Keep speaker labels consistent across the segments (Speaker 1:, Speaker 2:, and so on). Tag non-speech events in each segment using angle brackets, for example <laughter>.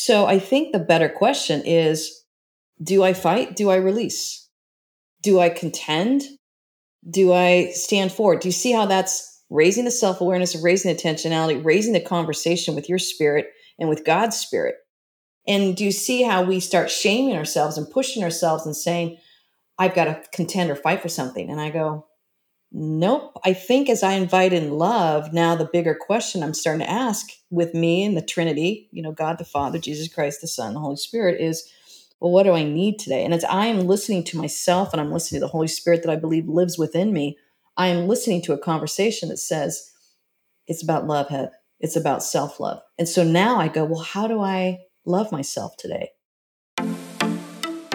Speaker 1: So I think the better question is do I fight? Do I release? Do I contend? Do I stand for it? Do you see how that's raising the self awareness, raising the intentionality, raising the conversation with your spirit and with God's spirit? And do you see how we start shaming ourselves and pushing ourselves and saying, I've got to contend or fight for something? And I go, Nope. I think as I invite in love, now the bigger question I'm starting to ask with me and the Trinity, you know, God the Father, Jesus Christ the Son, the Holy Spirit is, well, what do I need today? And as I am listening to myself and I'm listening to the Holy Spirit that I believe lives within me, I am listening to a conversation that says, it's about love, Heath. It's about self love. And so now I go, well, how do I love myself today?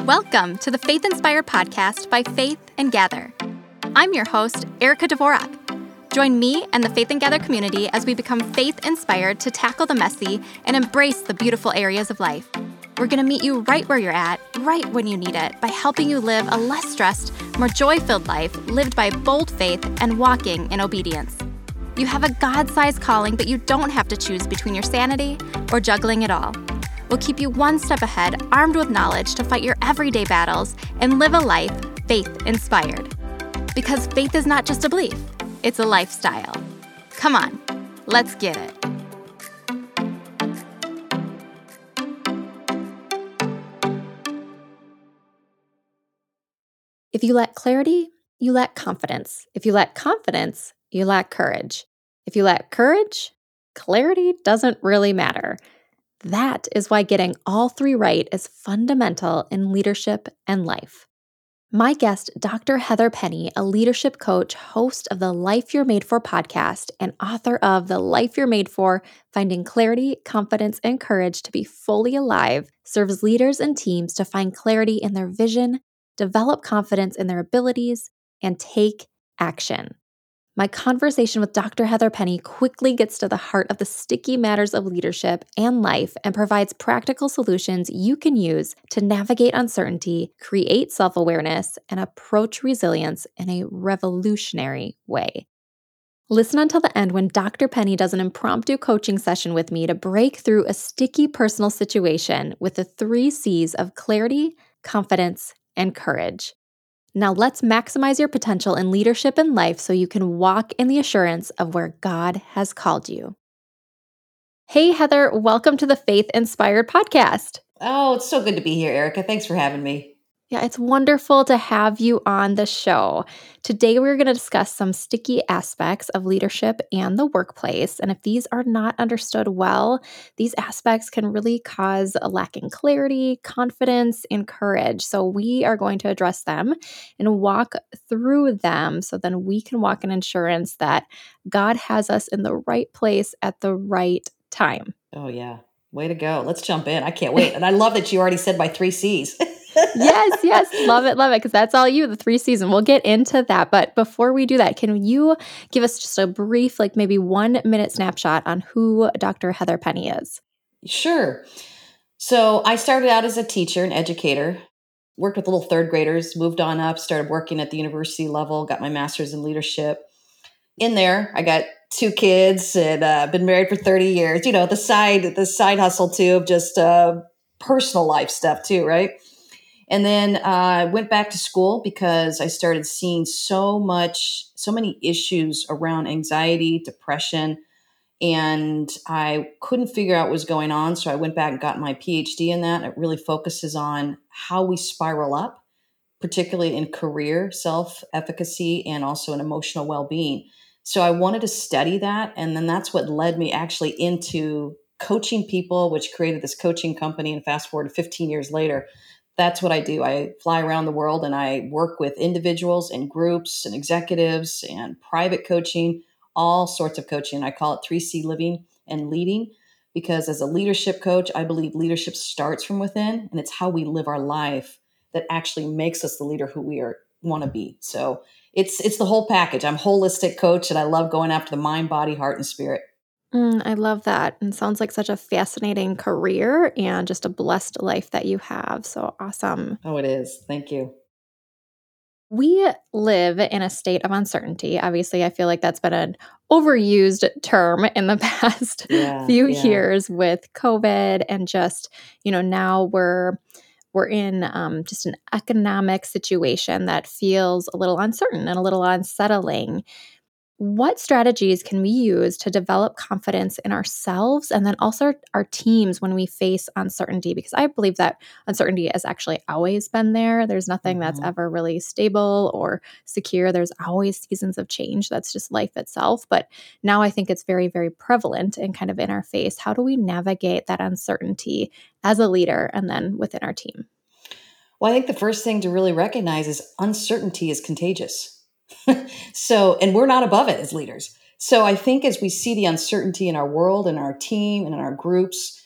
Speaker 2: Welcome to the Faith Inspired podcast by Faith and Gather. I'm your host, Erica Dvorak. Join me and the Faith and Gather community as we become faith inspired to tackle the messy and embrace the beautiful areas of life. We're going to meet you right where you're at, right when you need it, by helping you live a less stressed, more joy filled life lived by bold faith and walking in obedience. You have a God sized calling but you don't have to choose between your sanity or juggling it all. We'll keep you one step ahead, armed with knowledge to fight your everyday battles and live a life faith inspired. Because faith is not just a belief, it's a lifestyle. Come on, let's get it. If you lack clarity, you lack confidence. If you lack confidence, you lack courage. If you lack courage, clarity doesn't really matter. That is why getting all three right is fundamental in leadership and life. My guest, Dr. Heather Penny, a leadership coach, host of the Life You're Made For podcast, and author of The Life You're Made For Finding Clarity, Confidence, and Courage to Be Fully Alive, serves leaders and teams to find clarity in their vision, develop confidence in their abilities, and take action. My conversation with Dr. Heather Penny quickly gets to the heart of the sticky matters of leadership and life and provides practical solutions you can use to navigate uncertainty, create self awareness, and approach resilience in a revolutionary way. Listen until the end when Dr. Penny does an impromptu coaching session with me to break through a sticky personal situation with the three C's of clarity, confidence, and courage. Now let's maximize your potential in leadership and life so you can walk in the assurance of where God has called you. Hey, Heather, welcome to the Faith Inspired Podcast.
Speaker 1: Oh, it's so good to be here, Erica. Thanks for having me.
Speaker 2: Yeah, it's wonderful to have you on the show. Today, we're going to discuss some sticky aspects of leadership and the workplace. And if these are not understood well, these aspects can really cause a lacking clarity, confidence, and courage. So, we are going to address them and walk through them so then we can walk in assurance that God has us in the right place at the right time.
Speaker 1: Oh, yeah. Way to go. Let's jump in. I can't wait. And I love that you already said my three C's. <laughs>
Speaker 2: yes, yes. Love it, love it. Because that's all you, the three season. We'll get into that. But before we do that, can you give us just a brief, like maybe one minute snapshot on who Dr. Heather Penny is?
Speaker 1: Sure. So I started out as a teacher and educator, worked with little third graders, moved on up, started working at the university level, got my master's in leadership. In there, I got two kids and uh, been married for 30 years. You know, the side, the side hustle too of just uh, personal life stuff too, right? And then uh, I went back to school because I started seeing so much, so many issues around anxiety, depression, and I couldn't figure out what was going on. So I went back and got my PhD in that. It really focuses on how we spiral up, particularly in career self efficacy and also in emotional well being. So I wanted to study that. And then that's what led me actually into coaching people, which created this coaching company. And fast forward 15 years later, that's what I do. I fly around the world and I work with individuals and groups and executives and private coaching, all sorts of coaching. I call it 3C living and leading because as a leadership coach, I believe leadership starts from within and it's how we live our life that actually makes us the leader who we are want to be. So it's it's the whole package. I'm holistic coach and I love going after the mind, body, heart and spirit.
Speaker 2: Mm, I love that. And sounds like such a fascinating career and just a blessed life that you have. So awesome.
Speaker 1: Oh, it is. Thank you.
Speaker 2: We live in a state of uncertainty. Obviously, I feel like that's been an overused term in the <laughs> past yeah, few yeah. years with COVID and just, you know, now we're we're in um, just an economic situation that feels a little uncertain and a little unsettling what strategies can we use to develop confidence in ourselves and then also our teams when we face uncertainty? Because I believe that uncertainty has actually always been there. There's nothing mm-hmm. that's ever really stable or secure. There's always seasons of change. That's just life itself. But now I think it's very, very prevalent and kind of in our face. How do we navigate that uncertainty as a leader and then within our team?
Speaker 1: Well, I think the first thing to really recognize is uncertainty is contagious <laughs> so, and we're not above it as leaders. So I think as we see the uncertainty in our world and our team and in our groups,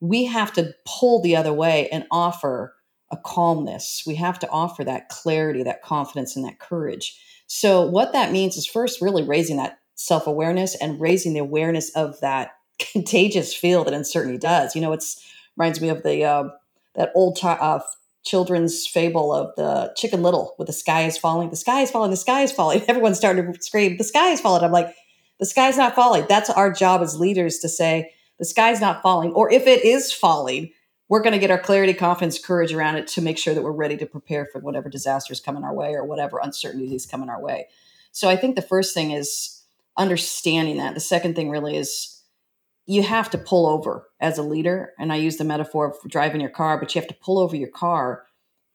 Speaker 1: we have to pull the other way and offer a calmness. We have to offer that clarity, that confidence, and that courage. So, what that means is first really raising that self awareness and raising the awareness of that <laughs> contagious feel that uncertainty does. You know, it's reminds me of the uh, that old uh, children's fable of the Chicken Little with the sky is falling, the sky is falling, the sky is falling. <laughs> Everyone started to scream, the sky is falling. I'm like, the sky's not falling. That's our job as leaders to say, the sky's not falling. Or if it is falling, we're going to get our clarity, confidence, courage around it to make sure that we're ready to prepare for whatever disasters coming our way or whatever uncertainties coming our way. So I think the first thing is understanding that. The second thing really is you have to pull over as a leader. And I use the metaphor of driving your car, but you have to pull over your car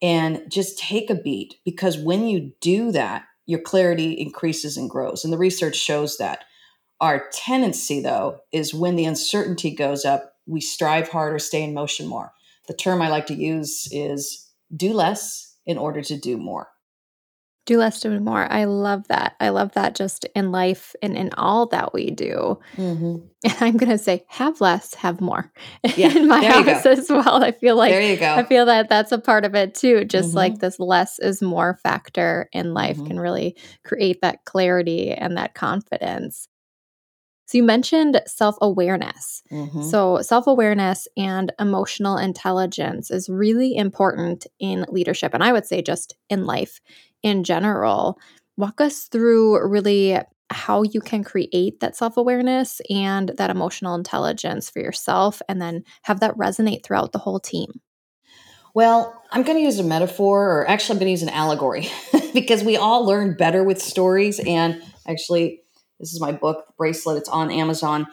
Speaker 1: and just take a beat because when you do that, your clarity increases and grows. And the research shows that. Our tendency, though, is when the uncertainty goes up, we strive harder, stay in motion more. The term I like to use is do less in order to do more.
Speaker 2: Do less, do more. I love that. I love that just in life and in all that we do. Mm-hmm. And I'm going to say, have less, have more <laughs> yeah, in my house as well. I feel like
Speaker 1: there you go.
Speaker 2: I feel that that's a part of it too. Just mm-hmm. like this less is more factor in life mm-hmm. can really create that clarity and that confidence. So you mentioned self awareness. Mm-hmm. So self awareness and emotional intelligence is really important in leadership. And I would say just in life in general. Walk us through really how you can create that self awareness and that emotional intelligence for yourself, and then have that resonate throughout the whole team.
Speaker 1: Well, I'm going to use a metaphor, or actually, I'm going to use an allegory <laughs> because we all learn better with stories. And actually, this is my book, Bracelet. It's on Amazon.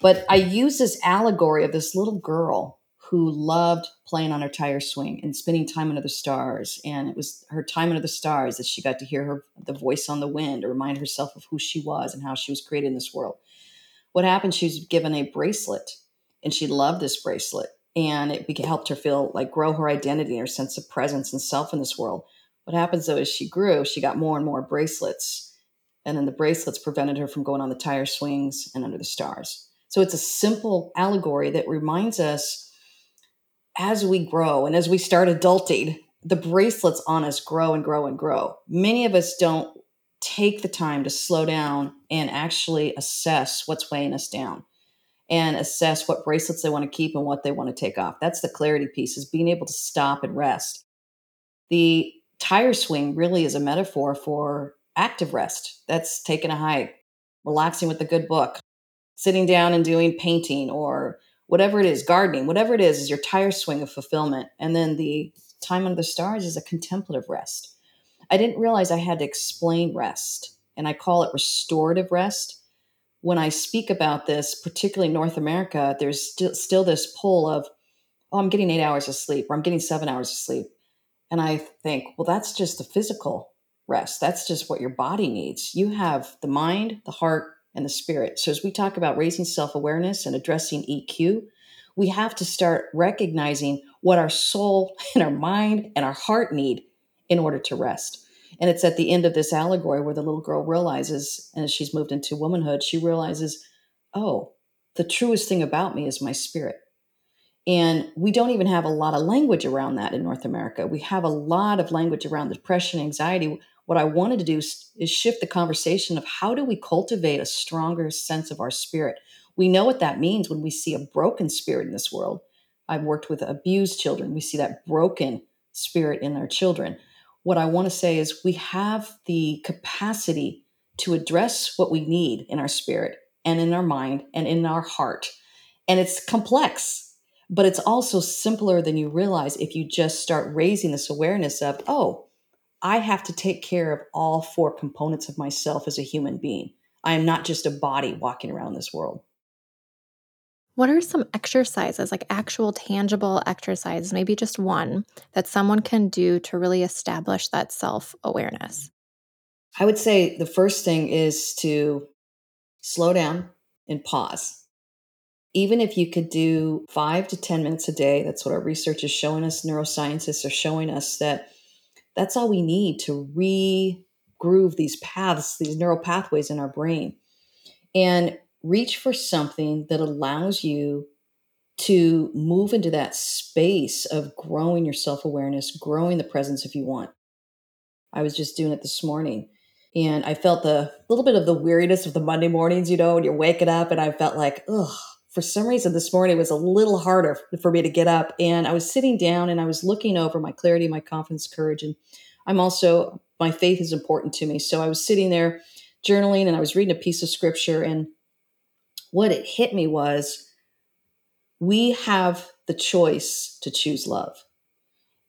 Speaker 1: But I use this allegory of this little girl who loved playing on her tire swing and spending time under the stars. And it was her time under the stars that she got to hear her the voice on the wind to remind herself of who she was and how she was created in this world. What happened? She was given a bracelet, and she loved this bracelet, and it helped her feel like grow her identity and her sense of presence and self in this world. What happens though is she grew, she got more and more bracelets, and then the bracelets prevented her from going on the tire swings and under the stars. So it's a simple allegory that reminds us as we grow and as we start adulting, the bracelets on us grow and grow and grow. Many of us don't take the time to slow down and actually assess what's weighing us down and assess what bracelets they want to keep and what they want to take off. That's the clarity piece is being able to stop and rest. The tire swing really is a metaphor for active rest. That's taking a hike, relaxing with a good book, sitting down and doing painting or whatever it is, gardening, whatever it is, is your tire swing of fulfillment. And then the time under the stars is a contemplative rest. I didn't realize I had to explain rest, and I call it restorative rest. When I speak about this, particularly North America, there's st- still this pull of, oh, I'm getting eight hours of sleep, or I'm getting seven hours of sleep. And I think, well, that's just the physical rest. That's just what your body needs. You have the mind, the heart, and the spirit. So, as we talk about raising self awareness and addressing EQ, we have to start recognizing what our soul <laughs> and our mind and our heart need in order to rest. And it's at the end of this allegory where the little girl realizes, and as she's moved into womanhood, she realizes, oh, the truest thing about me is my spirit. And we don't even have a lot of language around that in North America. We have a lot of language around depression, anxiety what I wanted to do is, shift the conversation of how do we cultivate a stronger sense of our spirit. We know what that means when we see a broken spirit in this world. I've worked with abused children. We see that broken spirit in our children. what I want to say is we have the capacity to address what we need in our spirit and in our mind and in our heart. And it's complex, but it's also simpler than you realize if you just start raising this awareness of, oh, I have to take care of all four components of myself as a human being. I am not just a body walking around this world.
Speaker 2: What are some exercises, like actual tangible exercises, maybe just one, that someone can do to really establish that self awareness?
Speaker 1: I would say the first thing is to slow down and pause. Even if you could do five to 10 minutes a day, that's what our research is showing us. Neuroscientists are showing us that that's all we need to re-groove these paths, these neural pathways in our brain. And reach for something that allows you to move into that space of growing your self awareness, growing the presence if you want. I was just doing it this morning and I felt the little bit of the weariness of the Monday mornings, you know, when you're waking up. And I felt like, ugh, for some reason this morning was a little harder for me to get up. And I was sitting down and I was looking over my clarity, my confidence, courage. And I'm also, my faith is important to me. So I was sitting there journaling and I was reading a piece of scripture and what it hit me was we have the choice to choose love.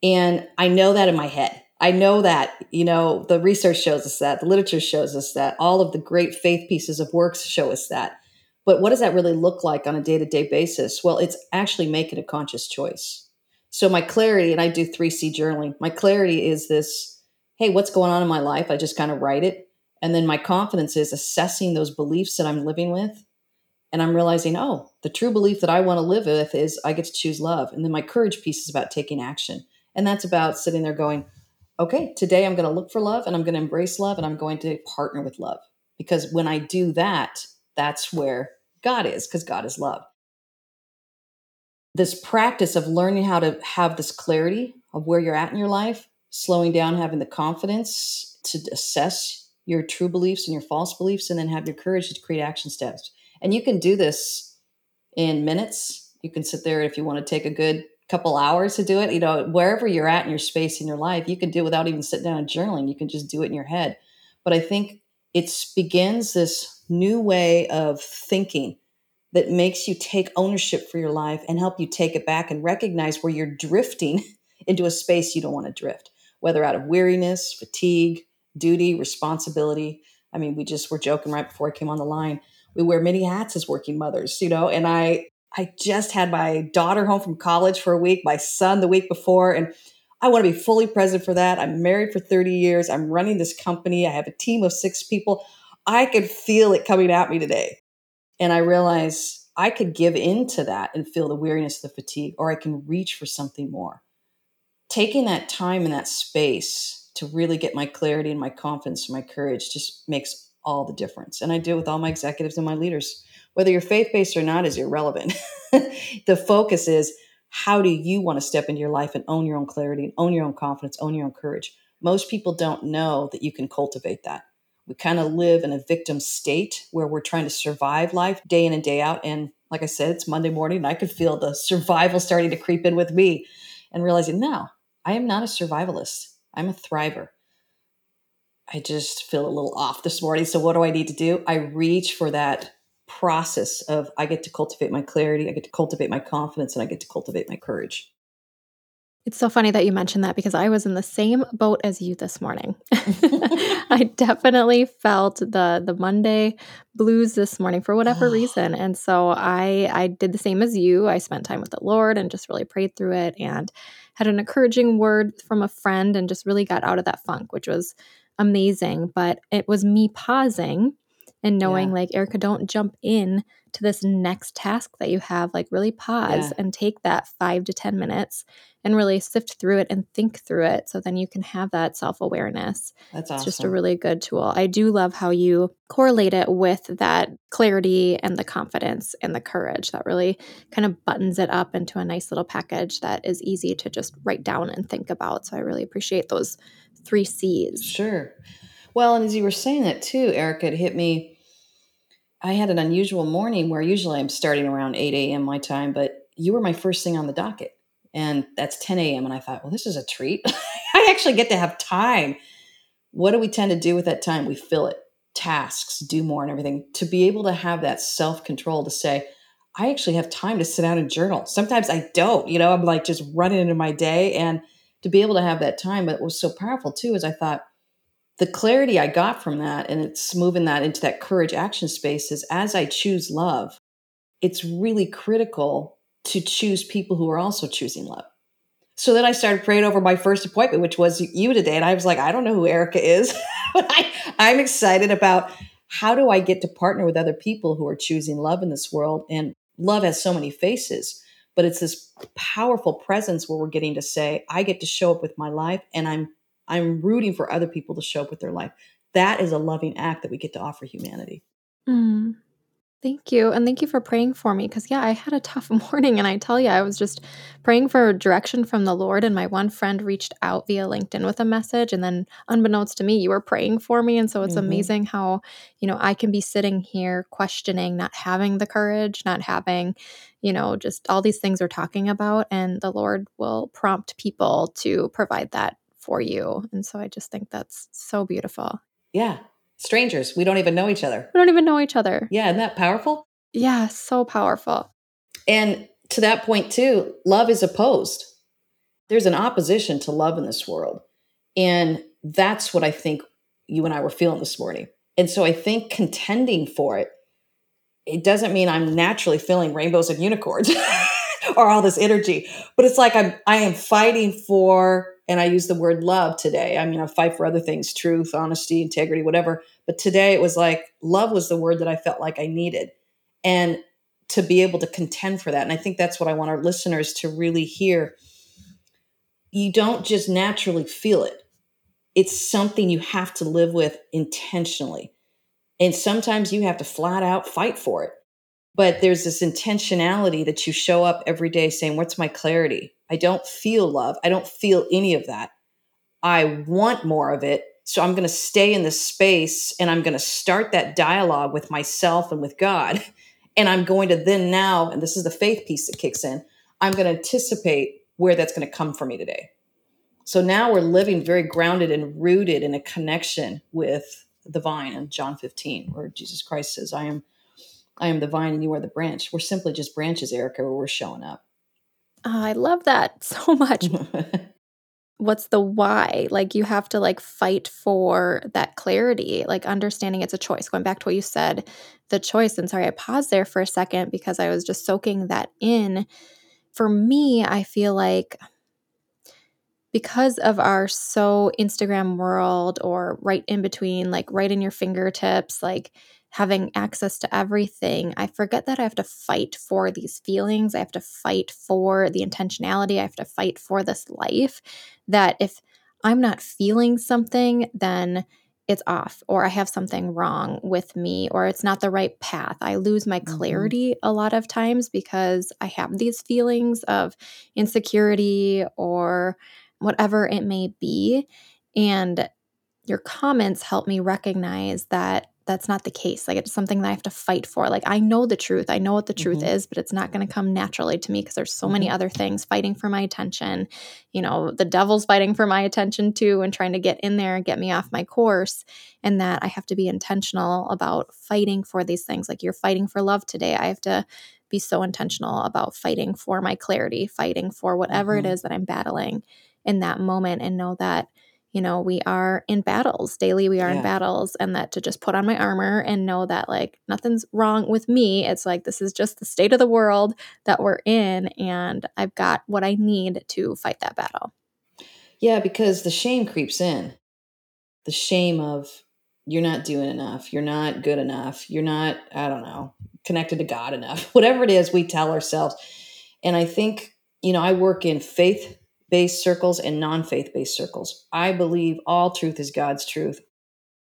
Speaker 1: And I know that in my head. I know that, you know, the research shows us that, the literature shows us that, all of the great faith pieces of works show us that. But what does that really look like on a day to day basis? Well, it's actually making a conscious choice. So, my clarity, and I do 3C journaling, my clarity is this hey, what's going on in my life? I just kind of write it. And then my confidence is assessing those beliefs that I'm living with and I'm realizing, oh, the true belief that I want to live with is I get to choose love. And then my courage piece is about taking action. And that's about sitting there going, okay, today I'm going to look for love and I'm going to embrace love and I'm going to partner with love. Because when I do that, that's where God is, because God is love. This practice of learning how to have this clarity of where you're at in your life, slowing down, having the confidence to assess your true beliefs and your false beliefs, and then have your courage to create action steps and you can do this in minutes. You can sit there if you want to take a good couple hours to do it. You know, wherever you're at in your space in your life, you can do it without even sitting down and journaling. You can just do it in your head. But I think it begins this new way of thinking that makes you take ownership for your life and help you take it back and recognize where you're drifting <laughs> into a space you don't want to drift, whether out of weariness, fatigue, duty, responsibility. I mean, we just were joking right before I came on the line we wear many hats as working mothers, you know, and I I just had my daughter home from college for a week, my son the week before, and I want to be fully present for that. I'm married for 30 years. I'm running this company. I have a team of six people. I could feel it coming at me today. And I realize I could give in to that and feel the weariness, the fatigue, or I can reach for something more. Taking that time and that space to really get my clarity and my confidence and my courage just makes all the difference. And I do with all my executives and my leaders. Whether you're faith based or not is irrelevant. <laughs> the focus is how do you want to step into your life and own your own clarity and own your own confidence, own your own courage? Most people don't know that you can cultivate that. We kind of live in a victim state where we're trying to survive life day in and day out. And like I said, it's Monday morning and I could feel the survival starting to creep in with me and realizing, no, I am not a survivalist. I'm a thriver. I just feel a little off this morning. So, what do I need to do? I reach for that process of I get to cultivate my clarity, I get to cultivate my confidence, and I get to cultivate my courage.
Speaker 2: It's so funny that you mentioned that because I was in the same boat as you this morning. <laughs> I definitely felt the the Monday blues this morning for whatever <gasps> reason. And so I I did the same as you. I spent time with the Lord and just really prayed through it and had an encouraging word from a friend and just really got out of that funk, which was amazing. But it was me pausing and knowing, yeah. like, Erica, don't jump in to this next task that you have. Like, really pause yeah. and take that five to 10 minutes and really sift through it and think through it. So then you can have that self awareness.
Speaker 1: That's awesome.
Speaker 2: It's just a really good tool. I do love how you correlate it with that clarity and the confidence and the courage that really kind of buttons it up into a nice little package that is easy to just write down and think about. So I really appreciate those three C's.
Speaker 1: Sure. Well, and as you were saying that too, Erica, it hit me. I had an unusual morning where usually I'm starting around 8 a.m. my time, but you were my first thing on the docket. And that's 10 a.m. And I thought, well, this is a treat. <laughs> I actually get to have time. What do we tend to do with that time? We fill it, tasks, do more, and everything. To be able to have that self control to say, I actually have time to sit down and journal. Sometimes I don't, you know, I'm like just running into my day. And to be able to have that time, but what was so powerful too is I thought the clarity I got from that, and it's moving that into that courage action space is as I choose love, it's really critical to choose people who are also choosing love. So then I started praying over my first appointment, which was you today. And I was like, I don't know who Erica is, <laughs> but I, I'm excited about how do I get to partner with other people who are choosing love in this world? And love has so many faces, but it's this powerful presence where we're getting to say, I get to show up with my life and I'm I'm rooting for other people to show up with their life. That is a loving act that we get to offer humanity.
Speaker 2: Mm. Thank you. And thank you for praying for me. Because, yeah, I had a tough <laughs> morning. And I tell you, I was just praying for direction from the Lord. And my one friend reached out via LinkedIn with a message. And then, unbeknownst to me, you were praying for me. And so it's mm-hmm. amazing how, you know, I can be sitting here questioning, not having the courage, not having, you know, just all these things we're talking about. And the Lord will prompt people to provide that for you. And so I just think that's so beautiful.
Speaker 1: Yeah strangers. We don't even know each other.
Speaker 2: We don't even know each other.
Speaker 1: Yeah, isn't that powerful?
Speaker 2: Yeah, so powerful.
Speaker 1: And to that point, too, love is opposed. There's an opposition to love in this world. And that's what I think you and I were feeling this morning. And so I think contending for it, it doesn't mean I'm naturally feeling rainbows and unicorns <laughs> or all this energy, but it's like I'm I am fighting for and I use the word love today. I mean, I fight for other things, truth, honesty, integrity, whatever. But today it was like love was the word that I felt like I needed. And to be able to contend for that. And I think that's what I want our listeners to really hear. You don't just naturally feel it, it's something you have to live with intentionally. And sometimes you have to flat out fight for it. But there's this intentionality that you show up every day saying, What's my clarity? I don't feel love. I don't feel any of that. I want more of it. So I'm going to stay in this space and I'm going to start that dialogue with myself and with God. <laughs> And I'm going to then now, and this is the faith piece that kicks in, I'm going to anticipate where that's going to come for me today. So now we're living very grounded and rooted in a connection with the vine in John 15, where Jesus Christ says, I am I am the vine and you are the branch. We're simply just branches, Erica, where we're showing up.
Speaker 2: Oh, I love that <laughs> so much. <laughs> What's the why? Like you have to like fight for that clarity, like understanding it's a choice. Going back to what you said, the choice. And sorry, I paused there for a second because I was just soaking that in. For me, I feel like because of our so Instagram world or right in between, like right in your fingertips, like having access to everything, I forget that I have to fight for these feelings. I have to fight for the intentionality. I have to fight for this life. That if I'm not feeling something, then it's off, or I have something wrong with me, or it's not the right path. I lose my mm-hmm. clarity mm-hmm. a lot of times because I have these feelings of insecurity or whatever it may be. And your comments help me recognize that that's not the case. Like it's something that I have to fight for. Like I know the truth. I know what the truth mm-hmm. is, but it's not going to come naturally to me because there's so mm-hmm. many other things fighting for my attention. You know, the devil's fighting for my attention too and trying to get in there and get me off my course. And that I have to be intentional about fighting for these things. Like you're fighting for love today. I have to be so intentional about fighting for my clarity, fighting for whatever mm-hmm. it is that I'm battling in that moment and know that you know, we are in battles daily, we are yeah. in battles, and that to just put on my armor and know that like nothing's wrong with me. It's like this is just the state of the world that we're in, and I've got what I need to fight that battle.
Speaker 1: Yeah, because the shame creeps in the shame of you're not doing enough, you're not good enough, you're not, I don't know, connected to God enough, <laughs> whatever it is we tell ourselves. And I think, you know, I work in faith based circles and non faith based circles. I believe all truth is God's truth.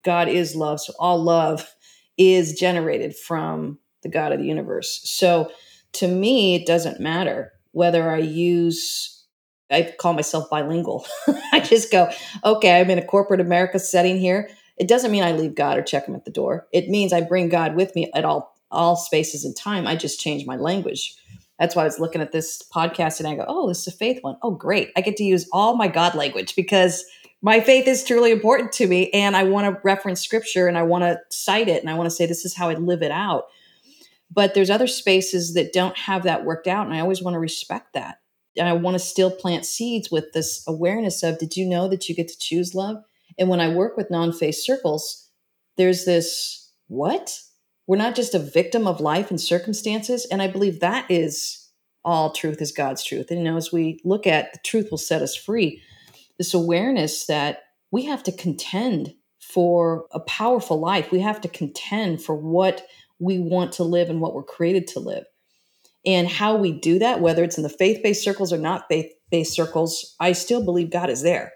Speaker 1: God is love. So all love is generated from the God of the universe. So to me, it doesn't matter whether I use, I call myself bilingual. <laughs> I just go, okay, I'm in a corporate America setting here. It doesn't mean I leave God or check him at the door. It means I bring God with me at all all spaces and time. I just change my language. That's why I was looking at this podcast and I go, oh, this is a faith one. Oh, great. I get to use all my God language because my faith is truly important to me. And I want to reference scripture and I want to cite it and I want to say, this is how I live it out. But there's other spaces that don't have that worked out. And I always want to respect that. And I want to still plant seeds with this awareness of, did you know that you get to choose love? And when I work with non faith circles, there's this, what? We're not just a victim of life and circumstances. And I believe that is all truth is God's truth. And you know, as we look at the truth will set us free, this awareness that we have to contend for a powerful life. We have to contend for what we want to live and what we're created to live. And how we do that, whether it's in the faith based circles or not faith based circles, I still believe God is there.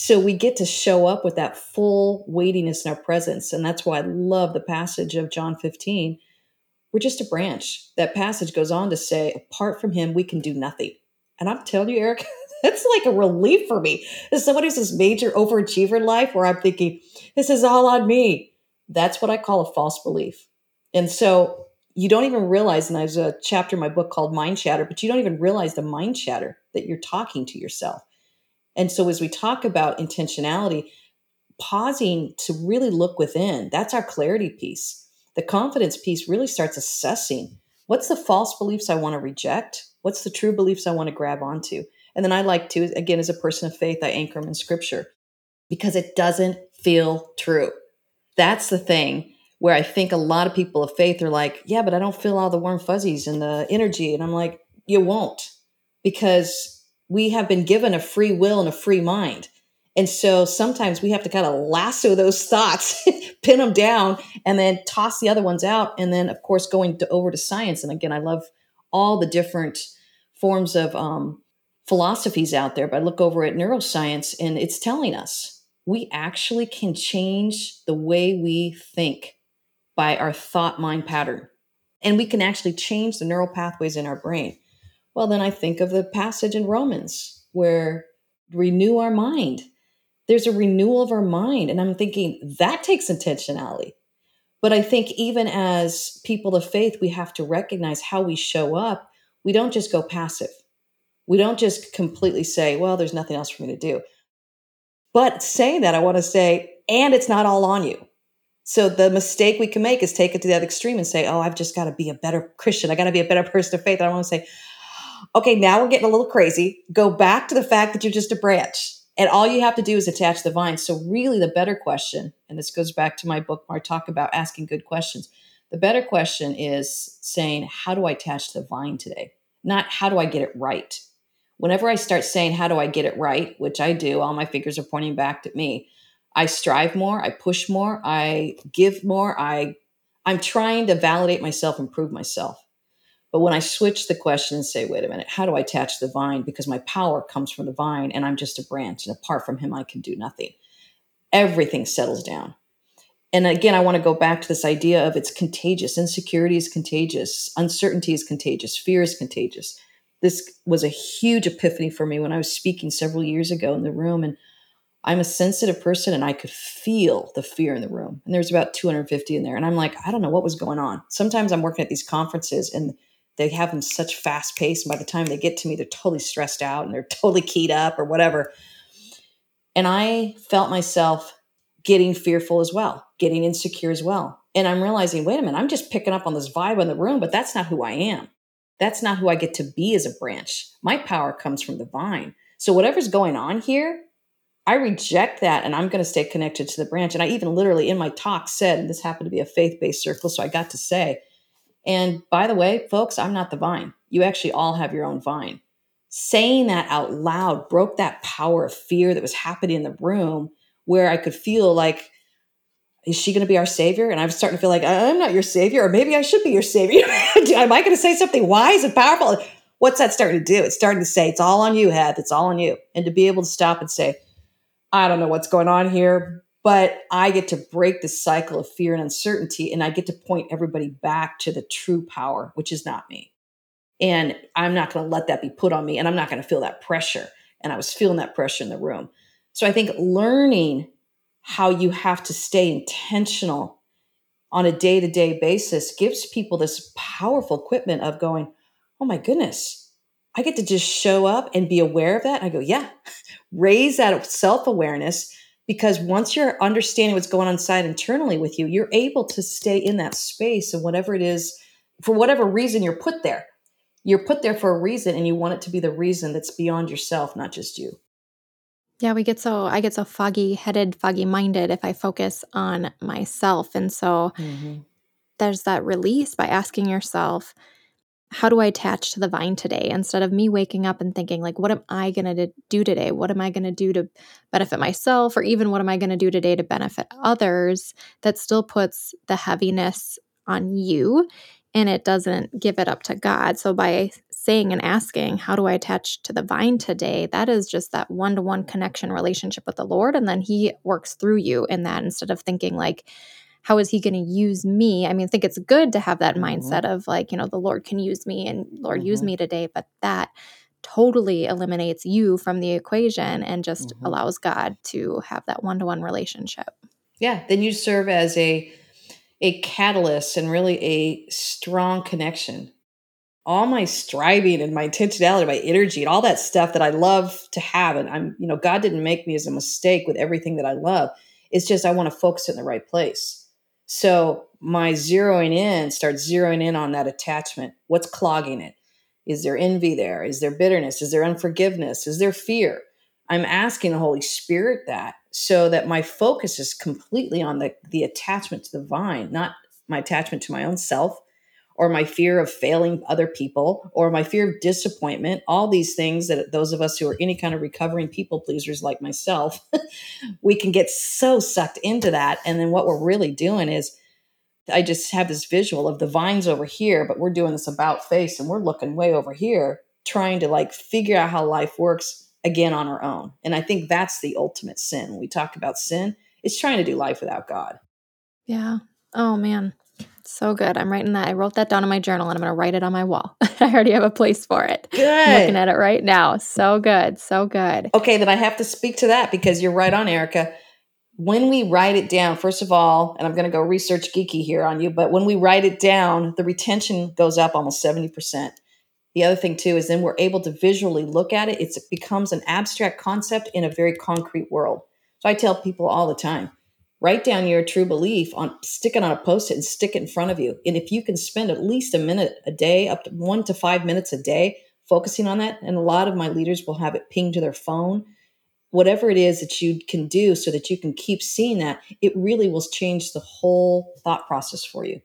Speaker 1: So we get to show up with that full weightiness in our presence. And that's why I love the passage of John 15. We're just a branch. That passage goes on to say, apart from him, we can do nothing. And I'm telling you, Eric, <laughs> that's like a relief for me. As someone who's this major overachiever in life where I'm thinking, this is all on me. That's what I call a false belief. And so you don't even realize, and there's a chapter in my book called Mind Chatter, but you don't even realize the mind chatter that you're talking to yourself. And so as we talk about intentionality, pausing to really look within, that's our clarity piece. The confidence piece really starts assessing what's the false beliefs I want to reject? What's the true beliefs I want to grab onto? And then I like to, again, as a person of faith, I anchor them in scripture because it doesn't feel true. That's the thing where I think a lot of people of faith are like, yeah, but I don't feel all the warm fuzzies and the energy. And I'm like, you won't because we have been given a free will and a free mind. And so sometimes we have to kind of lasso those thoughts, <laughs> pin them down, and then toss the other ones out. And then, of course, going to, over to science. And again, I love all the different forms of um, philosophies out there, but I look over at neuroscience and it's telling us we actually can change the way we think by our thought mind pattern. And we can actually change the neural pathways in our brain. Well, then I think of the passage in Romans where renew our mind. There's a renewal of our mind. And I'm thinking that takes intentionality. But I think even as people of faith, we have to recognize how we show up. We don't just go passive. We don't just completely say, well, there's nothing else for me to do. But saying that, I want to say, and it's not all on you. So the mistake we can make is take it to the other extreme and say, "Oh, I've just got to be a better Christian. I got to be a better <laughs> person of faith." I want to say, "Okay, now we're getting a little crazy. Go back to the fact that you're just a branch, and all you have to do is attach the vine." So really, the better question, and this goes back to my book where I talk about asking good questions. The better question is saying, "How do I attach the vine today?" Not how do I get it right. Whenever I start saying, "How do I get it right?" which I do, all my fingers are pointing back at me I strive more, I push more, I give more, I I'm trying to validate myself, improve myself. But when I switch the question and say, wait a minute, how do I attach the vine? Because my power comes from the vine and I'm just a branch, and apart from him, I can do nothing. Everything settles down. And again, I want to go back to this idea of it's contagious. Insecurity is contagious. Uncertainty is contagious. Fear is contagious. This was a huge epiphany for me when I was speaking several years ago in the room. And I'm a sensitive person and I could feel the fear in the room. And there's about 250 in there. And I'm like, I don't know what was going on. Sometimes I'm working at these conferences and they have them such fast pace. And by the time they get to me, they're totally stressed out and they're <laughs> totally keyed up or whatever. And I felt myself getting fearful as well, getting insecure as well. And I'm realizing, wait a minute, I'm just picking up on this vibe in the room, but that's not who I am. That's not who I get to be as a branch. My power comes from the vine. So whatever's going on here, I reject that and I'm going to stay connected to the branch. And I even literally in my talk said, and this happened to be a faith based circle, so I got to say, and by the way, folks, I'm not the vine. You actually all have your own vine. Saying that out loud broke that power of fear that was happening in the room where I could feel like, is she going to be our savior? And I was starting to feel like, I'm not your savior, or maybe I should be your savior. <laughs> Am I going to say something wise and powerful? What's that starting to do? It's starting to say, it's all on you, Heath. It's all on you. And to be able to stop and say, I don't know what's going on here, but I get to break the cycle of fear and uncertainty and I get to point everybody back to the true power, which is not me. And I'm not going to let that be put on me and I'm not going to feel that pressure. And I was feeling that pressure in the room. So I think learning how you have to stay intentional on a day to day basis gives people this powerful equipment of going, oh my goodness, I get to just show up and be aware of that. I go, yeah, <laughs> raise that self awareness because once you're understanding what's going on inside internally with you, you're able to stay in that space and whatever it is, for whatever reason you're put there. You're put there for a reason and you want it to be the reason that's beyond yourself, not just you.
Speaker 2: Yeah, we get so I get so foggy headed, foggy minded if I focus on myself. And so mm-hmm. there's that release by asking yourself, how do I attach to the vine today? Instead of me waking up and thinking, like, what am I going to do today? What am I going to do to benefit myself? Or even what am I going to do today to benefit others? That still puts the heaviness on you and it doesn't give it up to God. So by saying and asking, how do I attach to the vine today? That is just that one to one connection relationship with the Lord. And then He works through you in that instead of thinking, like, how is he going to use me? I mean, I think it's good to have that mm-hmm. mindset of like, you know, the Lord can use me and Lord, mm-hmm. use me today, but that totally eliminates you from the equation and just mm-hmm. allows God to have that one-to-one relationship.
Speaker 1: Yeah, then you serve as a a catalyst and really a strong connection. All my striving and my intentionality, my energy, and all that stuff that I love to have, and I'm, you know, God didn't make me as a mistake with everything that I love. It's just I want to focus it in the right place. So my zeroing in starts zeroing in on that attachment. What's clogging it? Is there envy there? Is there bitterness? Is there unforgiveness? Is there fear? I'm asking the Holy Spirit that so that my focus is completely on the, the attachment to the vine, not my attachment to my own self or my fear of failing other people or my fear of disappointment, all these things that those of us who are any kind of recovering people pleasers like myself, <laughs> we can get so sucked into that. And then what we're really doing is, I just have this visual of the vines over here, but we're doing this about face and we're looking way over here, trying to like figure out how life works again on our own. And I think that's the ultimate sin. When we talk about sin, it's trying to do life without God.
Speaker 2: Yeah. Oh, man. So good. I'm writing that. I wrote that down in my journal and I'm going to write it on my wall. <laughs> I already have a place for it.
Speaker 1: Good. I'm
Speaker 2: looking at it right now. So good. So good.
Speaker 1: Okay, then I have to speak to that because you're right on, Erica. When we write it down, first of all, and I'm going to go research geeky here on you, but when we write it down, the retention goes up almost 70%. The other thing too is then we're able to visually look at it. It's, it becomes an abstract concept in a very concrete world. So I tell people all the time, write down your true belief on stick it on a post-it and stick it in front of you. And if you can spend at least a minute a day up to one to five minutes a day focusing on that and a lot of my leaders will have it pinged to their phone whatever it is that you can do so that you can keep seeing that it really will change the whole thought process for you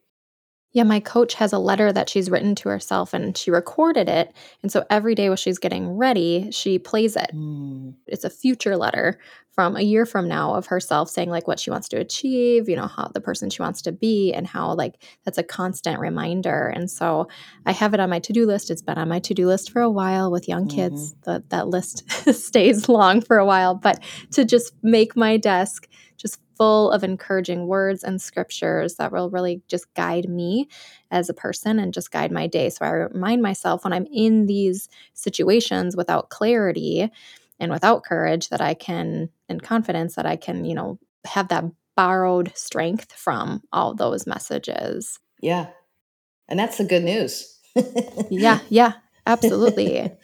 Speaker 2: yeah, my coach has a letter that she's written to herself and she recorded it. And so every day while she's getting ready, she plays it. Mm. It's a future letter from a year from now of herself saying like what she wants to achieve, you know, how the person she wants to be and how like that's a constant reminder. And so I have it on my to-do list. It's been on my to-do list for a while with young kids. Mm-hmm. The, that list <laughs> stays long for a while, but to just make my desk just full of encouraging words and scriptures that will really just guide me as a person and just guide my day. So I remind myself when I'm in these situations without clarity and without courage that I can, and confidence that I can, you know, have that borrowed strength from all those messages.
Speaker 1: Yeah. And that's the good news.
Speaker 2: yeah. Yeah. Absolutely. <laughs>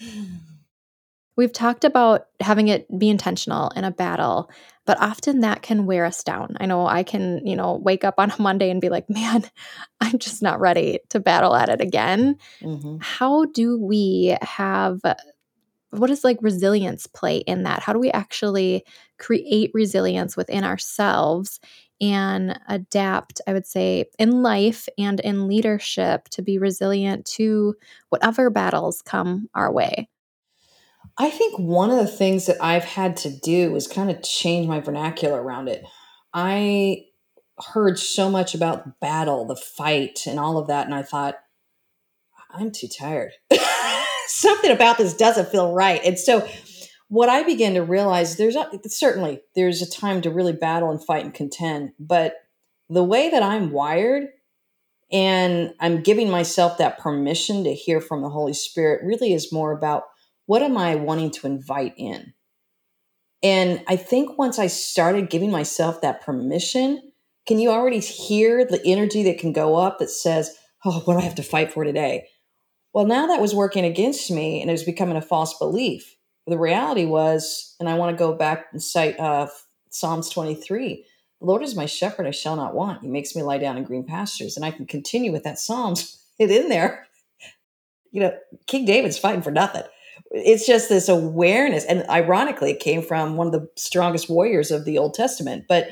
Speaker 2: We've talked about having it be intentional in a battle, but often that can wear us down. I know I can, you know, wake up on a Monday and be like, man, <laughs> I'm just not ready to battle at it again. Mm-hmm. How do we have what does like resilience play in that? How do we actually create resilience within ourselves and adapt, I would say, in life and in leadership to be resilient to whatever battles come our way?
Speaker 1: I think one of the things that I've had to do is kind of change my vernacular around it. I heard so much about battle, the fight, and all of that, and I thought, I'm too tired. <laughs> Something about this doesn't feel right. And so, what I began to realize there's a, certainly there's a time to really battle and fight and contend, but the way that I'm wired and I'm giving myself that permission to hear from the Holy Spirit really is more about what am I wanting to invite in? And I think once I started giving myself that permission, can you already hear the energy that can go up that says, Oh, what do I have to fight for today? Well, now that was working against me and it was becoming a false belief. The reality was, and I want to go back and cite uh, Psalms 23 The Lord is my shepherd, I shall not want. He makes me lie down in green pastures. And I can continue with that Psalms, <laughs> it in there. You know, King David's fighting for nothing. It's just this awareness. And ironically, it came from one of the strongest warriors of the Old Testament. But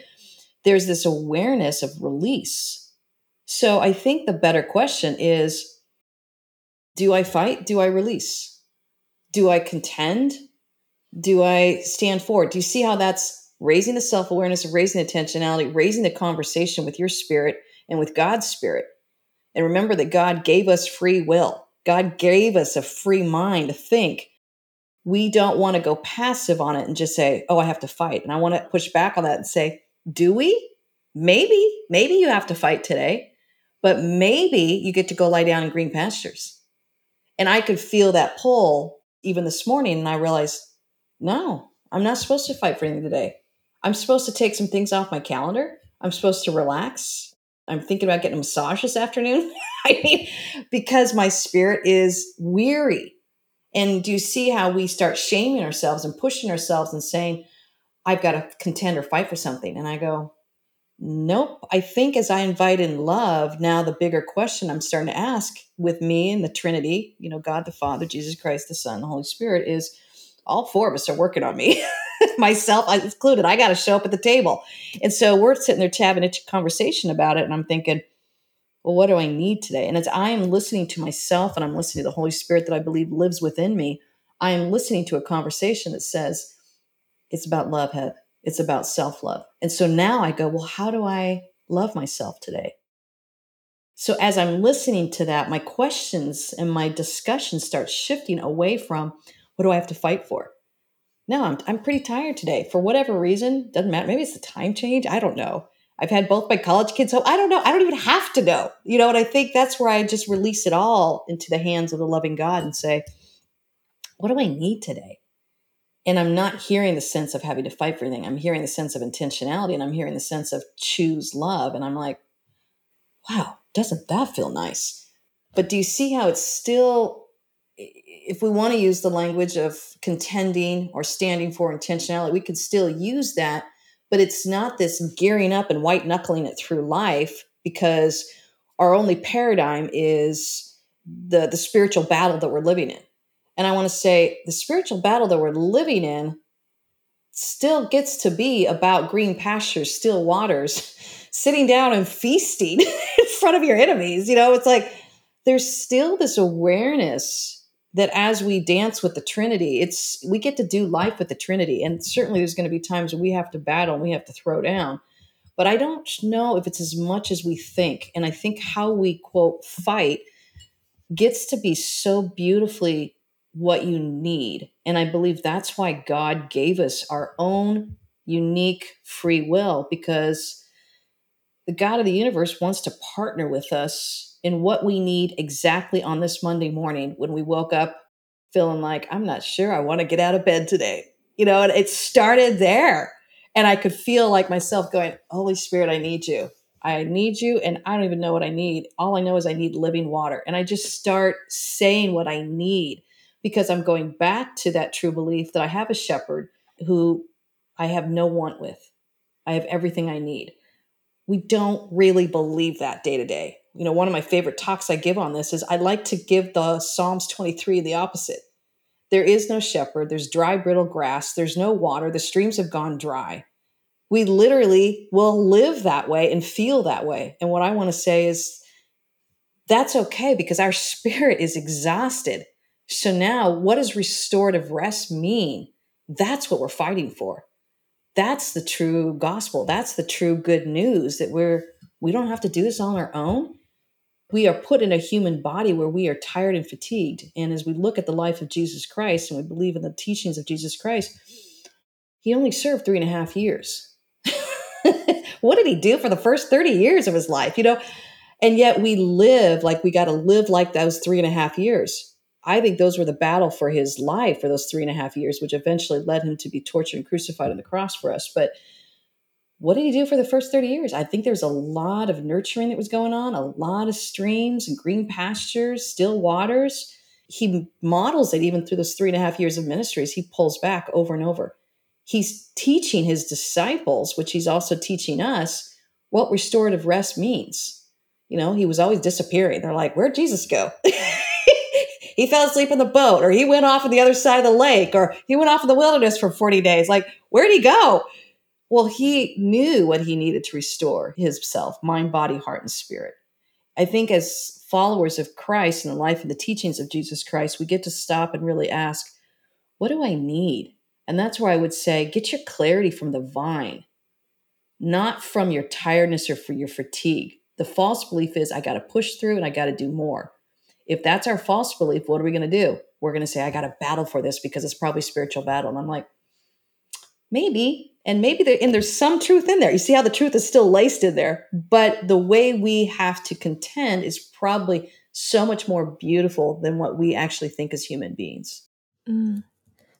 Speaker 1: there's this awareness of release. So I think the better question is do I fight? Do I release? Do I contend? Do I stand forward? Do you see how that's raising the self awareness, raising the intentionality, raising the conversation with your spirit and with God's spirit? And remember that God gave us free will. God gave us a free mind to think. We don't want to go passive on it and just say, oh, I have to fight. And I want to push back on that and say, do we? Maybe, maybe you have to fight today, but maybe you get to go lie down in green pastures and I could feel that pull even this morning. And I realized, no, I'm not supposed to fight for anything today. I'm supposed to take some things off my calendar. I'm supposed to relax. I'm thinking about getting a massage this afternoon. <laughs> I mean, because my spirit is weary. And do you see how we start shaming ourselves and pushing ourselves and saying, I've got to contend or fight for something? And I go, Nope. I think as I invite in love, now the bigger question I'm starting to ask with me and the Trinity, you know, God the Father, Jesus Christ the Son, the Holy Spirit, is all four of us are working on me. <laughs> <laughs> Myself I included. I got to show up at the table. And so we're sitting there having a conversation about it. And I'm thinking, well, what do I need today? And as I am listening to myself and I'm listening to the Holy Spirit that I believe lives within me, I am listening to a conversation that says, it's about love, Head it's about self love. And so now I go, well, how do I love myself today? So as I'm listening to that, my questions and my discussion start shifting away from what do I have to fight for? No, I'm, I'm pretty tired today for whatever reason. Doesn't matter. Maybe it's the time change. I don't know. I've had both my college kids home. I don't know. I don't even have to know. You know, and I think that's where I just release it all into the hands of the loving God and say, what do I need today? and I'm not hearing the sense of having to fight for anything. I'm hearing the sense of intentionality and I'm hearing the sense of choose love. And I'm like, wow, doesn't that feel nice? But do you see how it's still, if we want to use the language of contending or standing for intentionality, we could still use that, but it's not this gearing up and white knuckling it through life because our only paradigm is the the spiritual battle that we're living in and I want to say the spiritual battle that we're living in still gets to be about green pastures, still waters, <laughs> sitting down and feasting <laughs> in front of your enemies. You know, it's like there's still this awareness that as we dance with the Trinity, it's we get to do life with the Trinity. And certainly there's going to be times we have to battle and we have to throw down. But I don't know if it's as much as we think. And I think how we quote fight gets to be so beautifully what you need. And I believe that's why God gave us our own unique free will because the God of the universe wants to partner with us in what we need exactly on this Monday morning when we woke up feeling like, I'm not sure I want to get out of bed today. You know, and it started there. And I could feel like myself going, Holy Spirit, I need you. I need you. And I don't even know what I need. All I know is I need living water. And I just start saying what I need because I'm going back to that true belief that I have a shepherd who I have no want with. I have everything I need. We don't really believe that day to day. You know, one of my favorite talks I give on this is I like to give the Psalms 23 the opposite. There is no shepherd, there's dry, brittle grass, there's no water, the streams have gone dry. We literally will live that way and feel that way. And what I want to say is that's okay because our <laughs> spirit is exhausted so now, what does restorative rest mean? That's what we're fighting for. That's the true gospel. That's the true good news that we're we don't have to do this on our own. We are put in a human body where we are tired and fatigued. And as we look at the life of Jesus Christ and we believe in the teachings of Jesus Christ, he only served three and a half years. <laughs> what did he do for the first 30 years of his life? You know, and yet we live like we got to live like those three and a half years. I think those were the battle for his life for those three and a half years, which eventually led him to be tortured and crucified on the cross for us. But what did he do for the first 30 years? I think there's a lot of nurturing that was going on, a lot of streams and green pastures, still waters. He models it even through those three and a half years of ministries. He pulls back over and over. He's teaching his disciples, which he's also teaching us, what restorative rest means. You know, he was always disappearing. They're like, where'd Jesus go? <laughs> he fell asleep in the boat, or he went off on the other side of the lake, or he went off in the wilderness for 40 days. Like, where'd he go? Well, he knew what he needed to restore himself, mind, body, heart, and spirit. I think as followers of Christ and the life and the teachings of Jesus Christ, we get to stop and really ask, what do I need? And that's where I would say, get your clarity from the vine, not from your tiredness or for your fatigue. The false belief is, I got to push through and I got to do more. If that's our false belief, what are we going to do? We're going to say, I got to battle for this because it's probably spiritual battle. And I'm like, maybe, and maybe there, and there's some truth in there. You see how the truth is still laced in there, but the way we have to contend is probably so much more beautiful than what we actually think as human beings.
Speaker 2: Mm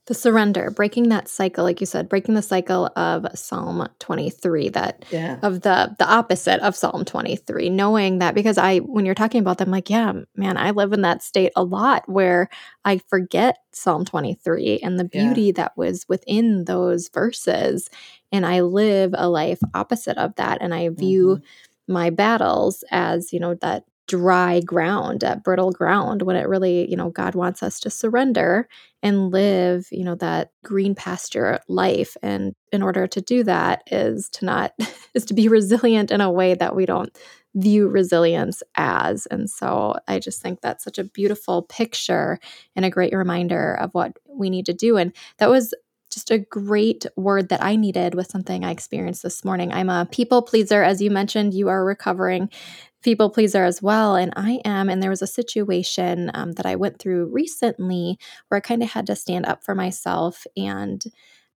Speaker 2: the surrender breaking that cycle like you said breaking the cycle of psalm 23 that yeah. of the the opposite of psalm 23 knowing that because i when you're talking about them like yeah man i live in that state a lot where i forget psalm 23 and the beauty yeah. that was within those verses and i live a life opposite of that and i view mm-hmm. my battles as you know that dry ground, at brittle ground, when it really, you know, God wants us to surrender and live, you know, that green pasture life. And in order to do that is to not, <laughs> is to be resilient in a way that we don't view resilience as. And so I just think that's such a beautiful picture and a great reminder of what we need to do. And that was just a great word that I needed with something I experienced this morning. I'm a people pleaser. As you mentioned, you are recovering people pleaser as well. And I am. And there was a situation um, that I went through recently where I kind of had to stand up for myself and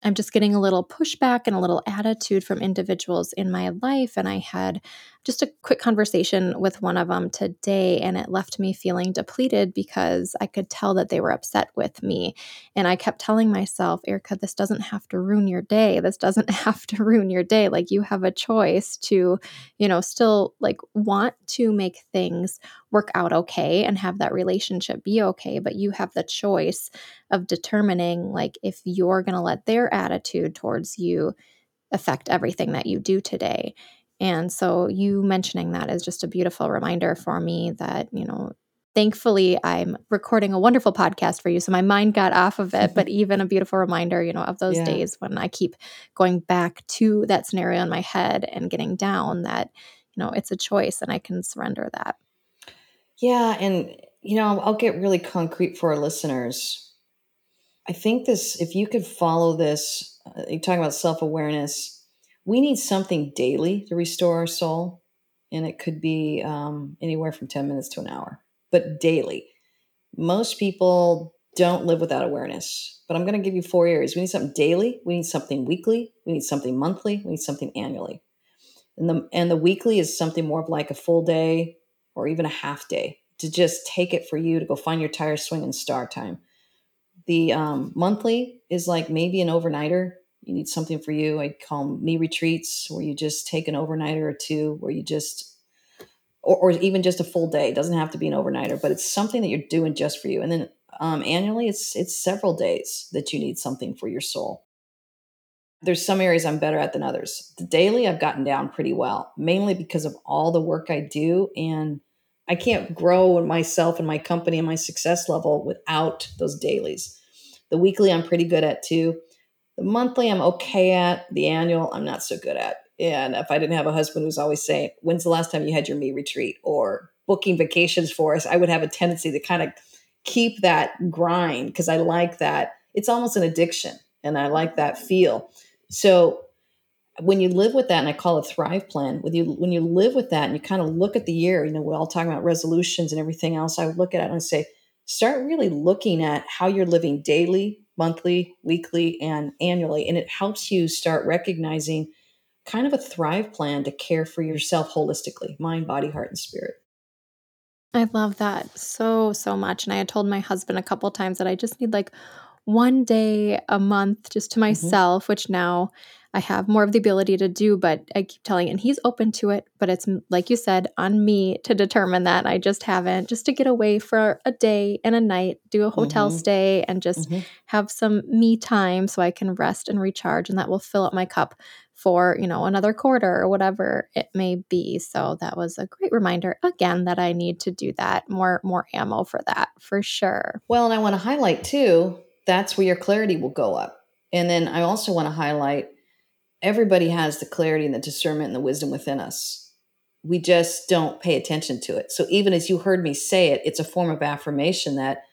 Speaker 2: I'm just getting a little pushback and a little attitude from individuals in my life. And I had just a quick conversation with one of them today, and it left me feeling depleted because I could tell that they were upset with me. And I kept telling myself, Erica, this doesn't have to ruin your day. This doesn't <laughs> have to ruin your day. Like you have a choice to, you know, still like want to make things work out okay and have that relationship be okay. But you have the choice of determining, like, if you're going to let their attitude towards you affect everything that you do today. And so you mentioning that is just a beautiful reminder for me that, you know, thankfully I'm recording a wonderful podcast for you. So my mind got off of it, but <laughs> even a beautiful reminder, you know, of those yeah. days when I keep going back to that scenario in my head and getting down that, you know, it's a choice and I can surrender that.
Speaker 1: Yeah. And, you know, I'll get really concrete for our listeners. I think this, if you could follow this, uh, you're talking about self awareness we need something daily to restore our soul. And it could be um, anywhere from 10 minutes to an hour, but daily. Most people don't live without awareness, but I'm going to give you four areas. We need something daily, we need something weekly, we need something monthly, we need something annually. And the, and the weekly is something more of like a full day or even a half day to just take it for you to go find your tire swing and star time. The um, monthly is like maybe an overnighter you need something for you. I call them me retreats where you just take an overnighter or two, where you just, or, or, even just a full day. It doesn't have to be an overnighter, but it's something that you're doing just for you. And then um, annually, it's it's several days that you need something for your soul. There's some areas I'm better at than others. The daily, I've gotten down pretty well, mainly because of all the work I do, and I can't grow myself and my company and my success level without those dailies. The weekly, I'm pretty good at too the monthly, I'm okay at. The annual, I'm not so good at. And if I didn't have a husband who's always saying, When's the last time you had your me retreat or booking vacations for us? I would have a tendency to kind of keep that grind because I like that. It's almost an addiction and I like that feel. So when you live with that, and I call it thrive plan, with you when you live with that and you kind of look at the year, you know, we're all talking about resolutions and everything else. I would look at it and I say, start really looking at how you're living daily, monthly, weekly, and annually. And it helps you start recognizing kind of a thrive plan to care for yourself holistically mind, body, heart, and spirit.
Speaker 2: I love that so, so much. And I had told my husband a couple times that I just need like one day a month just to
Speaker 1: Mm-hmm.
Speaker 2: myself, which now I have more of the ability to do, but I keep telling, and he's open to it. But it's like you said, on me to determine that. I just haven't, just to get away for a day and a night, do a hotel
Speaker 1: Mhm.
Speaker 2: stay, and just
Speaker 1: Mhm.
Speaker 2: have some me time so I can rest and recharge. And that will fill up my cup for, you know, another quarter or whatever it may be. So that was a great reminder again that I need to do that. More more ammo for that for sure.
Speaker 1: Well, and I want to highlight too, that's where your clarity will go up. And then I also want to highlight everybody has the clarity and the discernment and the wisdom within us. We just don't pay attention to it. So even as you heard me say it, it's a form of affirmation that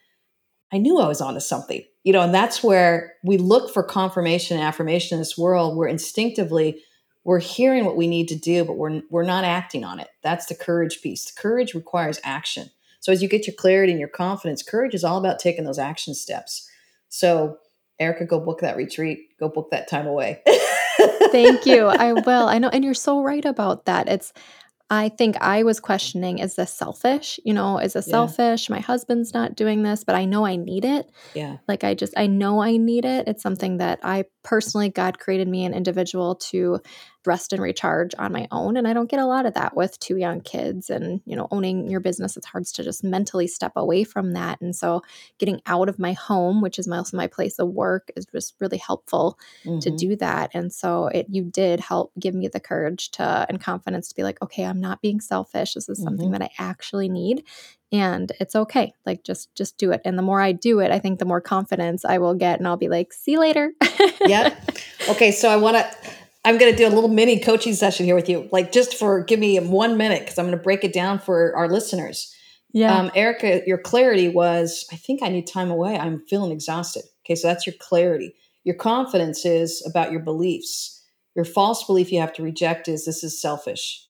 Speaker 1: I knew I was onto something. You know, and that's where we look for confirmation and affirmation in this world where instinctively we're hearing what we need to do, but we're we're not acting on it. That's the courage piece. The courage requires action. So as you get your clarity and your confidence, courage is all about taking those action steps. So Erica, go book that retreat. Go book that time away. <laughs>
Speaker 2: Thank you. I will. I know. And you're so right about that. It's, I think I was questioning is this selfish? You know, is this
Speaker 1: Yeah.
Speaker 2: selfish? My husband's not doing this, but I know I need it.
Speaker 1: Yeah.
Speaker 2: Like, I just, I know I need it. It's something that I personally, God created me an individual to rest and recharge on my own. And I don't get a lot of that with two young kids and, you know, owning your business. It's hard to just mentally step away from that. And so getting out of my home, which is my, also my place of work, is just really helpful to
Speaker 1: Mhm.
Speaker 2: do that. And so it you did help give me the courage to and confidence to be like, okay, I'm not being selfish. This is something
Speaker 1: Mhm.
Speaker 2: that I actually need. And it's okay. Like just just do it. And the more I do it, I think the more confidence I will get and I'll be like, see you later.
Speaker 1: Yep. <laughs> Okay, so I want to. I'm going to do a little mini coaching session here with you, like just for give me one minute because I'm going to break it down for our listeners.
Speaker 2: yeah.
Speaker 1: Um, Erica, your clarity was, I think I need time away. I'm feeling exhausted. Okay, so that's your clarity. Your confidence is about your beliefs. Your false belief you have to reject is this is selfish.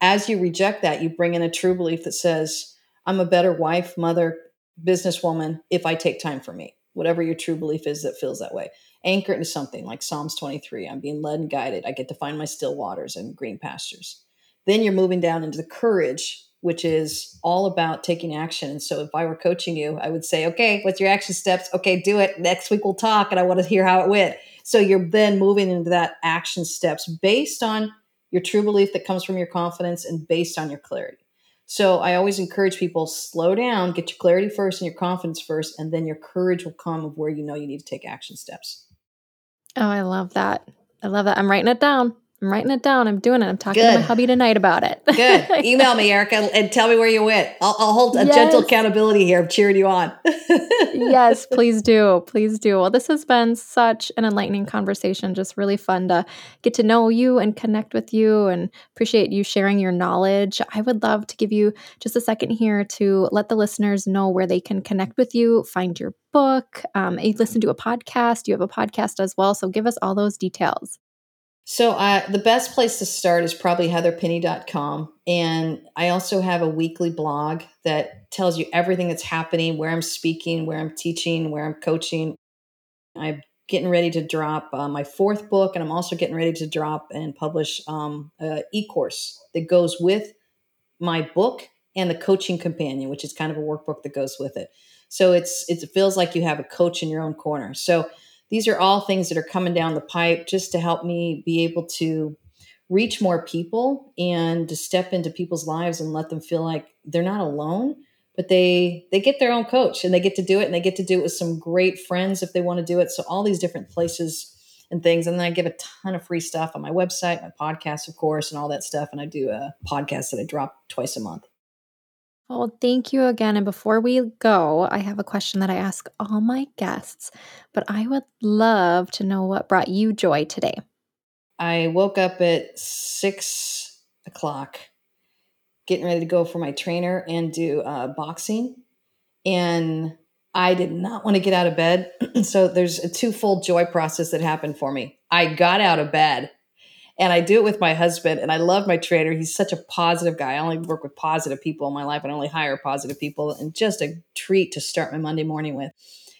Speaker 1: As you reject that, you bring in a true belief that says, I'm a better wife, mother, businesswoman if I take time for me. Whatever your true belief is that feels that way. Anchor into something like Psalms 23. I'm being led and guided. I get to find my still waters and green pastures. Then you're moving down into the courage, which is all about taking action. And so if I were coaching you, I would say, okay, what's your action steps? Okay, do it. Next week we'll talk and I want to hear how it went. So you're then moving into that action steps based on your true belief that comes from your confidence and based on your clarity. So I always encourage people slow down, get your clarity first and your confidence first, and then your courage will come of where you know you need to take action steps.
Speaker 2: Oh, I love that. I love that. I'm writing it down. I'm writing it down. I'm doing it. I'm talking to my hubby tonight about it.
Speaker 1: Good. <laughs> Email me, Erica, and tell me where you went. I'll, I'll hold a gentle accountability here. I'm cheering you on. <laughs>
Speaker 2: yes, please do. Please do. Well, this has been such an enlightening conversation. Just really fun to get to know you and connect with you and appreciate you sharing your knowledge. I would love to give you just a second here to let the listeners know where they can connect with you, find your book, um, you listen to a podcast. You have a podcast as well. So give us all those details.
Speaker 1: So uh, the best place to start is probably heatherpenny.com. And I also have a weekly blog that tells you everything that's happening, where I'm speaking, where I'm teaching, where I'm coaching. I'm getting ready to drop uh, my fourth book, and I'm also getting ready to drop and publish um, an e-course that goes with my book and the coaching companion, which is kind of a workbook that goes with it. So it's it feels like you have a coach in your own corner. So these are all things that are coming down the pipe just to help me be able to reach more people and to step into people's lives and let them feel like they're not alone but they they get their own coach and they get to do it and they get to do it with some great friends if they want to do it. So all these different places and things. And then i give a ton of free stuff on my website my podcast of course and all that stuff. And i do a podcast that i drop twice a month
Speaker 2: Well, thank you again. And before we go, I have a question that I ask all my guests, but I would love to know what brought you joy today.
Speaker 1: I woke up at six o'clock, getting ready to go for my trainer and do uh, boxing. And I did not want to get out of bed. <clears throat> so there's a twofold joy process that happened for me. I got out of bed and I do it with my husband. And I love my trainer. He's such a positive guy. I only work with positive people in my life. And only hire positive people, and just a treat to start my Monday morning with.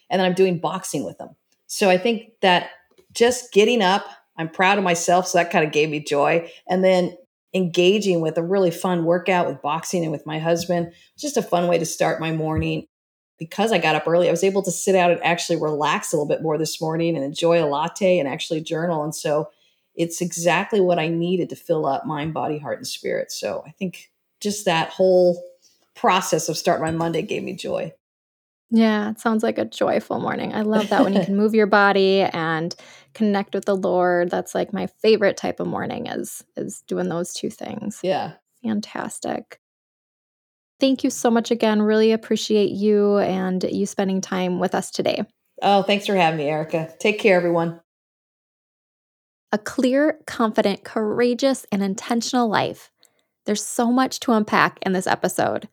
Speaker 1: And then I'm doing boxing with him. So I think that just getting up, I'm proud of myself. So that kind of gave me joy. And then engaging with a really fun workout with boxing and with my husband, just a fun way to start my morning. because I got up early, I was able to sit out and actually relax a little bit more this morning and enjoy a latte and actually journal. And so it's exactly what I needed to fill up mind, body, heart, and spirit. So I think just that whole process of start my Monday gave me joy.
Speaker 2: Yeah, it sounds like a joyful morning. I love that when you can <laughs> move your body and connect with the Lord. That's like my favorite type of morning is is doing those two things.
Speaker 1: Yeah.
Speaker 2: Fantastic. Thank you so much again. Really appreciate you and you spending time with us today.
Speaker 1: Oh, thanks for having me, Erica. Take care, everyone.
Speaker 2: A clear, confident, courageous, and intentional life. There's so much to unpack in this episode.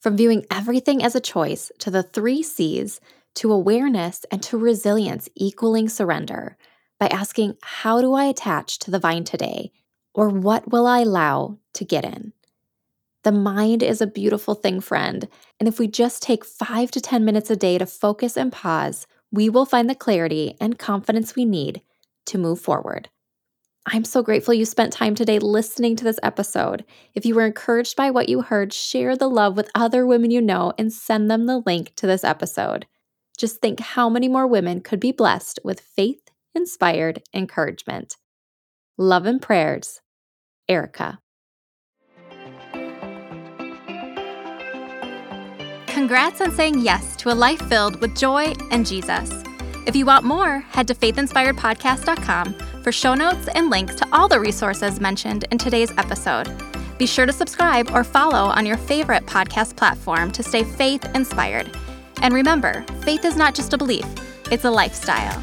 Speaker 2: From viewing everything as a choice to the three C's to awareness and to resilience equaling surrender by asking, How do I attach to the vine today? Or what will I allow to get in? The mind is a beautiful thing, friend. And if we just take five to 10 minutes a day to focus and pause, we will find the clarity and confidence we need to move forward. I'm so grateful you spent time today listening to this episode. If you were encouraged by what you heard, share the love with other women you know and send them the link to this episode. Just think how many more women could be blessed with faith inspired encouragement. Love and prayers, Erica. Congrats on saying yes to a life filled with joy and Jesus. If you want more, head to faithinspiredpodcast.com for show notes and links to all the resources mentioned in today's episode. Be sure to subscribe or follow on your favorite podcast platform to stay faith inspired. And remember, faith is not just a belief, it's a lifestyle.